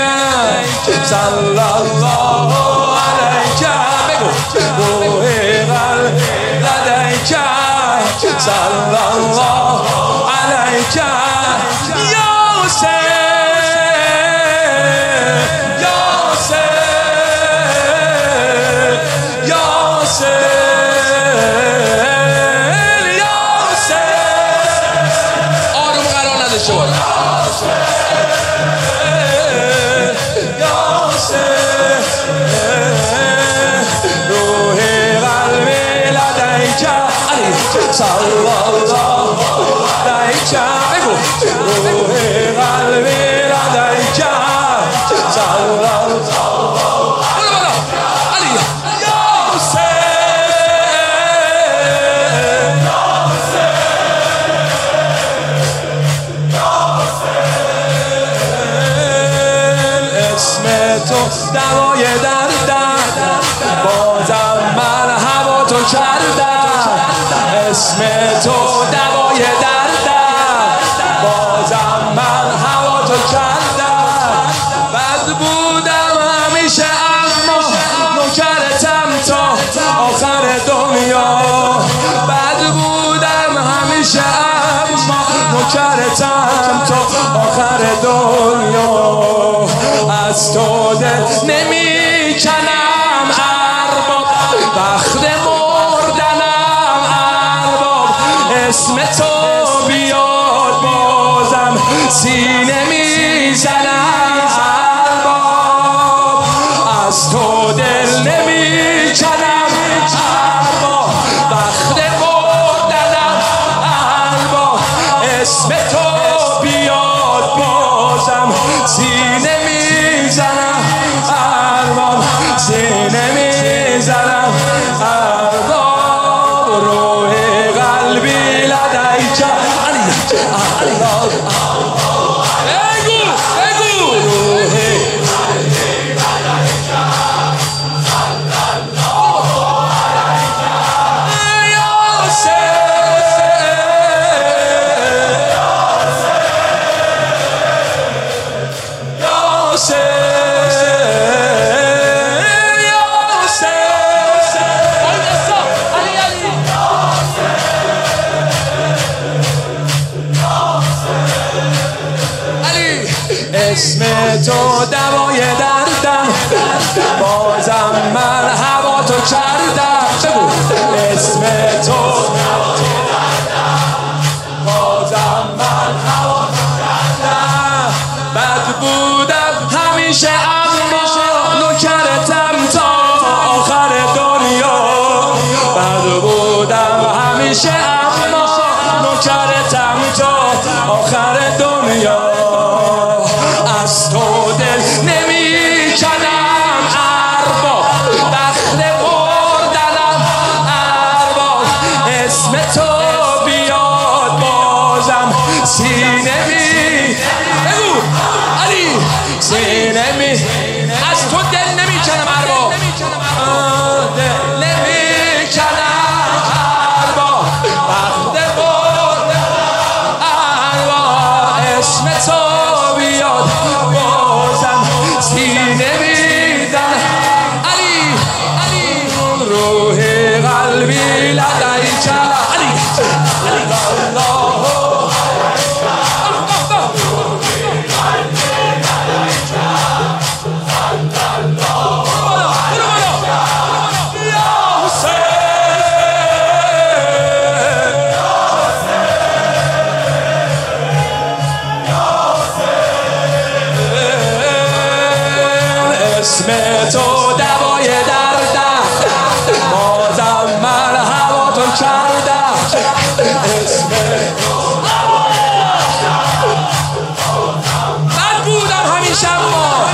علیکم. صلی الله علیکم. بگو. روح قلب لدیکم صلی الله من هوا تو کندم. بد بودم همیشه اما نکرتم تا آخر دنیا. بد بودم همیشه اما نکرتم تا آخر دنیا. از تو دل نمی اسم تو دوای دردم بازم من هوا تو کردم. اسم بد بودم همیشه ما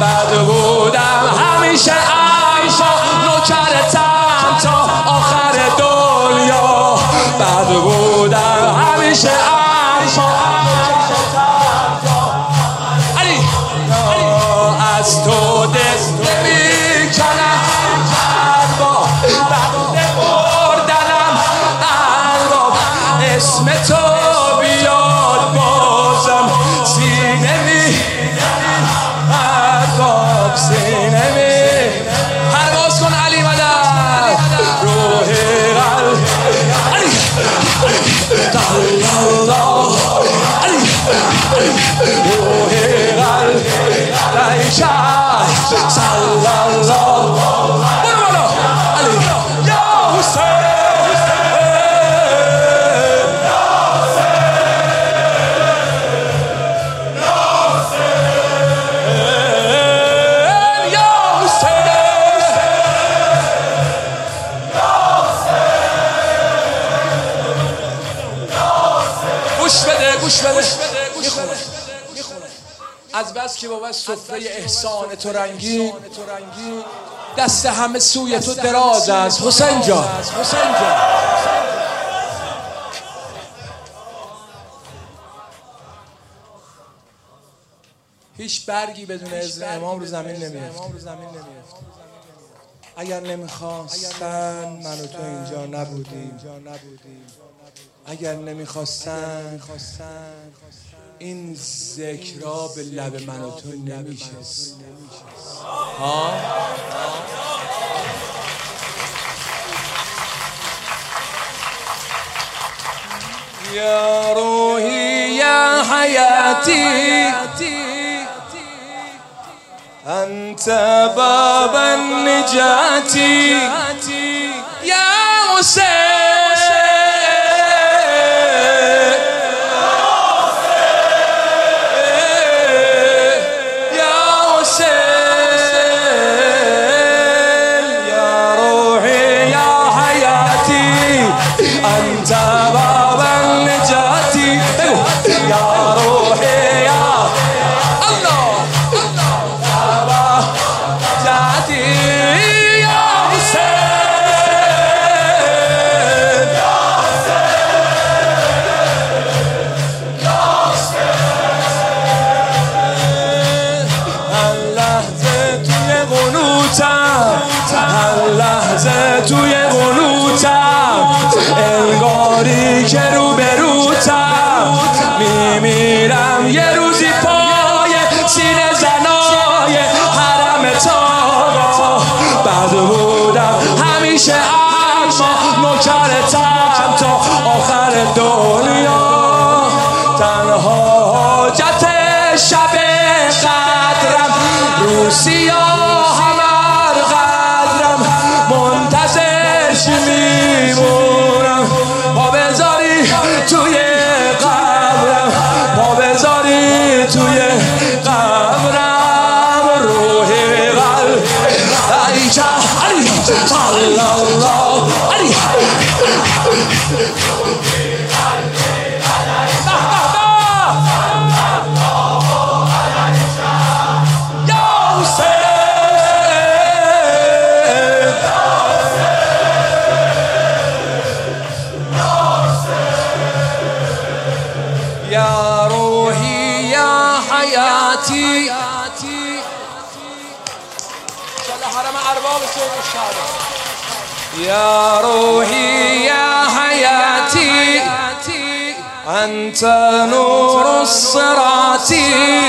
بد بودم همیشه ایشا نوکرتم تا آخر دنیا. بد بودم همیشه بابا سفره احسان تو رنگی دست همه سوی تو دراز است. حسین جان. حسین جان. هیچ برگی بدون اذن امام رو زمین نمیفته اگر نمی‌خواستن من و تو اینجا نبودیم. اگر نمی‌خواستن این ذکرها به لب من و تو نمیشست. ها؟ یا روحی یا حیاتی انت باب النجاة که رو به روتم میمیرم. یه روزی پای سینه زنای حرم تاقا بد بودم همیشه اما نوکرتم تا آخر دنیا. تنها حاجت شب قدرم رو يا روحي يا حياتي أنت نور الصراطي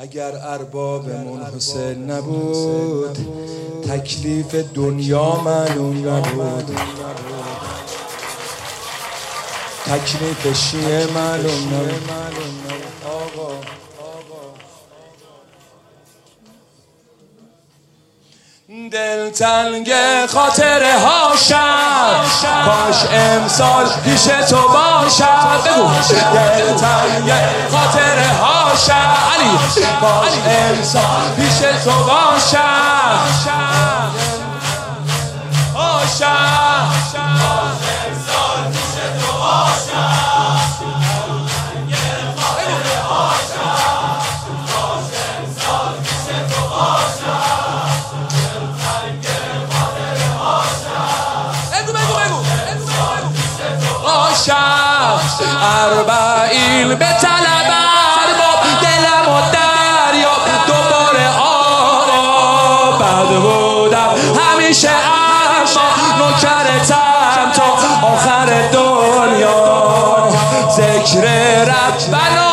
اگر اربابمون حسین نبود تکلیف دنیا معلوم نبود. تکلیف شیعه معلوم نبود. دل تنگ خاطره هاشم. کاش امسال پیش تو باشم. بگو. دل تنگ خاطره هاشم. علی کاش امسال پیش تو باشم. شخص اربعین به طلب ارباب دلم و دریا دوباره آرا بد بودم همیشه اشا نوکرتم تا آخر دنیا. ذکر ربنا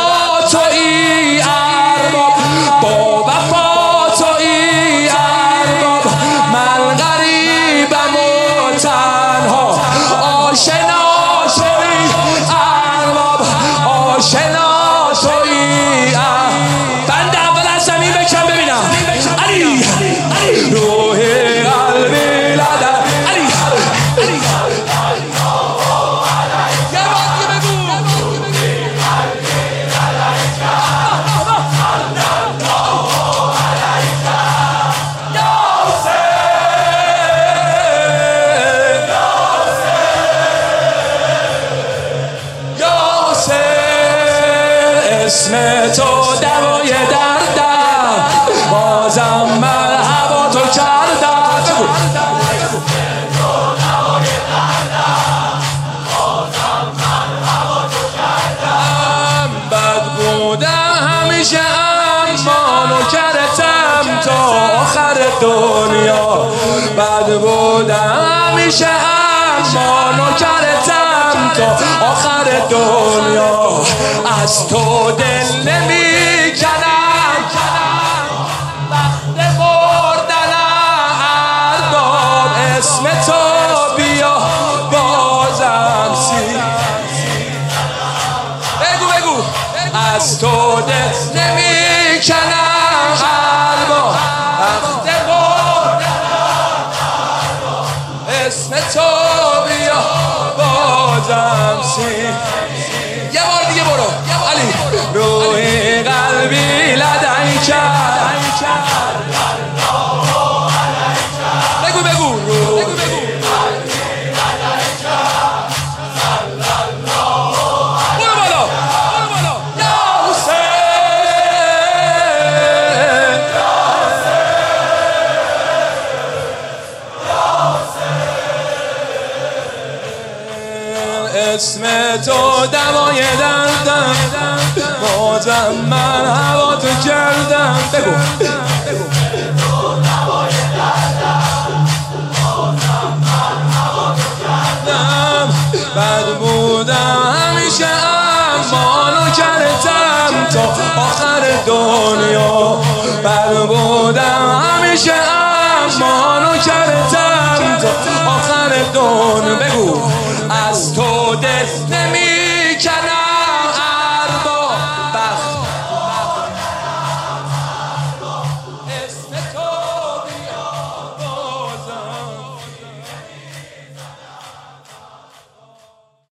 هم بد همیشه تا آخر دنیا. بد بودم همیشه اما نوکرتم تا آخر دنیا. از تو دل نمی اسم تو دوای دردم. بازم من هوا تو کردم. بگو. بد بودم همیشه اما نوکرتم تا آخر دنیا. بد بودم همیشه اما نوکرتم تا آخر دنیا. بگو.